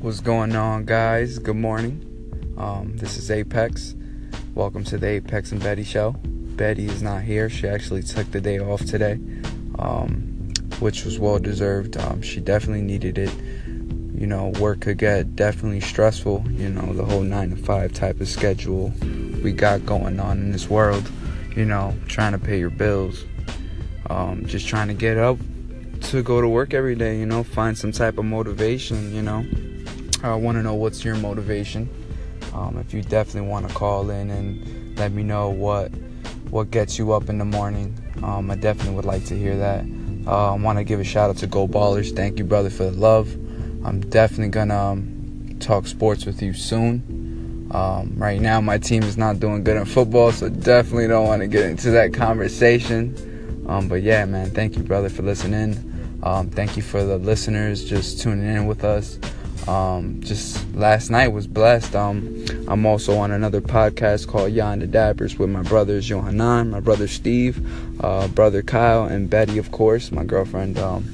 What's going on, guys? Good morning. Um, this is Apex. Welcome to the Apex and Betty show. Betty is not here. She actually took the day off today, um, which was well deserved. Um, she definitely needed it. You know, work could get definitely stressful. You know, the whole nine to five type of schedule we got going on in this world. You know, trying to pay your bills, um, just trying to get up to go to work every day. You know, find some type of motivation. You know, I want to know what's your motivation. Um, if you definitely want to call in and let me know what what gets you up in the morning, um, I definitely would like to hear that. Uh, I want to give a shout out to Go Ballers. Thank you, brother, for the love. I'm definitely gonna um, talk sports with you soon. Um, right now, my team is not doing good in football, so definitely don't want to get into that conversation. Um, but yeah, man, thank you, brother, for listening. Um, thank you for the listeners just tuning in with us. Um, just last night was blessed. Um, I'm also on another podcast called Yon the Dabbers with my brothers Johanan, my brother Steve, uh, brother Kyle, and Betty, of course, my girlfriend. Um,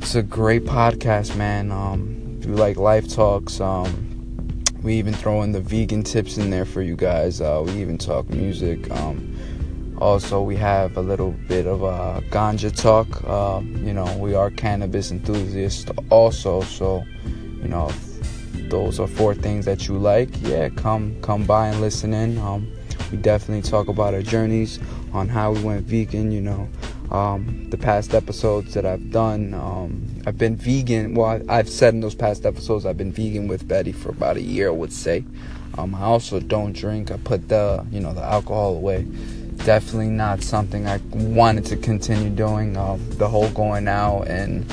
it's a great podcast, man. Um, we like life talks. Um, we even throw in the vegan tips in there for you guys. Uh, we even talk music. Um, also, we have a little bit of a ganja talk. Uh, you know, we are cannabis enthusiasts also, so you know, those are four things that you like, yeah, come come by and listen in. Um, we definitely talk about our journeys on how we went vegan. You know, um, the past episodes that I've done, um, I've been vegan. Well, I've said in those past episodes, I've been vegan with Betty for about a year. I would say. Um, I also don't drink. I put the you know the alcohol away. Definitely not something I wanted to continue doing. Uh, the whole going out and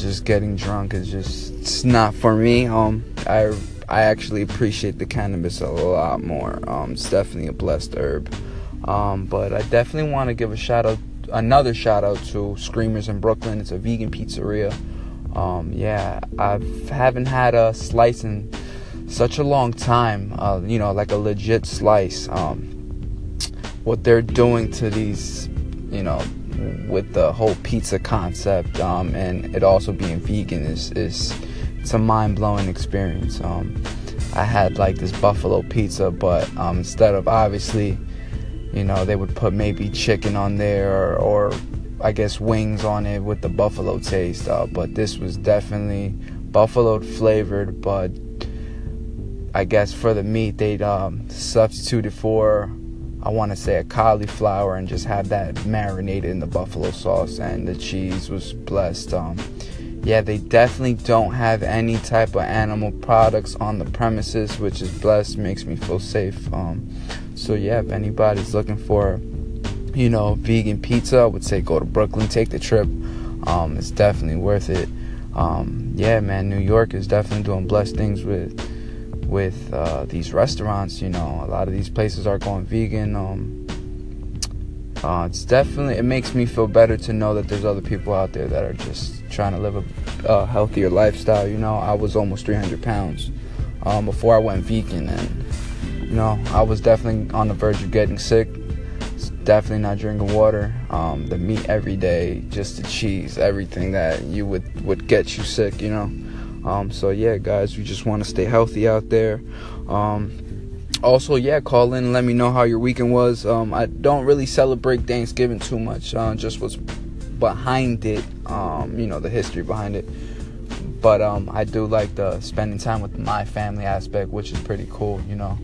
just getting drunk is just it's not for me. Um, I I actually appreciate the cannabis a lot more. Um, it's definitely a blessed herb. Um, but I definitely want to give a shout out, another shout out to Screamers in Brooklyn. It's a vegan pizzeria. Um, yeah, I haven't had a slice in such a long time. Uh, you know, like a legit slice. Um, what they're doing to these, you know, with the whole pizza concept um, and it also being vegan is, is it's a mind-blowing experience. Um, i had like this buffalo pizza but um, instead of obviously you know they would put maybe chicken on there or, or i guess wings on it with the buffalo taste uh, but this was definitely buffalo flavored but i guess for the meat they'd um, substituted for I want to say a cauliflower and just have that marinated in the buffalo sauce and the cheese was blessed. Um, yeah, they definitely don't have any type of animal products on the premises, which is blessed, makes me feel safe. Um, so yeah, if anybody's looking for, you know, vegan pizza, I would say go to Brooklyn, take the trip. Um, it's definitely worth it. Um, yeah, man, New York is definitely doing blessed things with with uh, these restaurants. You know, a lot of these places are going vegan. Um, uh, it's definitely it makes me feel better to know that there's other people out there that are just trying to live a, a healthier lifestyle. You know, I was almost 300 pounds um, before I went vegan, and you know, I was definitely on the verge of getting sick. Definitely not drinking water. Um, the meat every day, just the cheese, everything that you would would get you sick. You know. Um, so yeah, guys, we just want to stay healthy out there. Um, also, yeah, call in and let me know how your weekend was. Um, I don't really celebrate Thanksgiving too much, uh, just what's behind it, um, you know, the history behind it. But um, I do like the spending time with my family aspect, which is pretty cool, you know.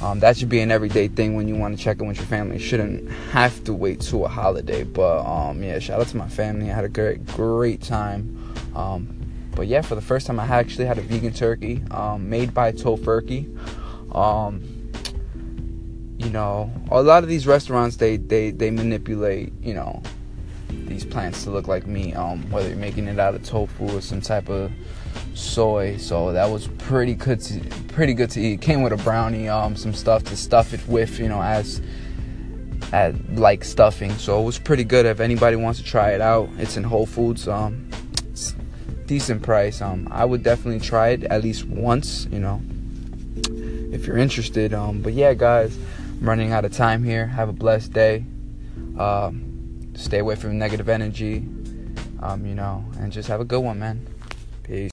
Um, that should be an everyday thing when you want to check in with your family. You shouldn't have to wait to a holiday. But um, yeah, shout out to my family. I had a great, great time. Um, but yeah, for the first time, I actually had a vegan turkey um, made by Tofurky. Um, you know, a lot of these restaurants they they they manipulate you know these plants to look like meat. Um, whether you're making it out of tofu or some type of soy. So that was pretty good to pretty good to eat. Came with a brownie, um, some stuff to stuff it with, you know, as as like stuffing. So it was pretty good. If anybody wants to try it out, it's in Whole Foods. Um, decent price. Um, I would definitely try it at least once, you know, if you're interested. Um, but yeah, guys, I'm running out of time here. Have a blessed day. Um, stay away from negative energy, um, you know, and just have a good one, man.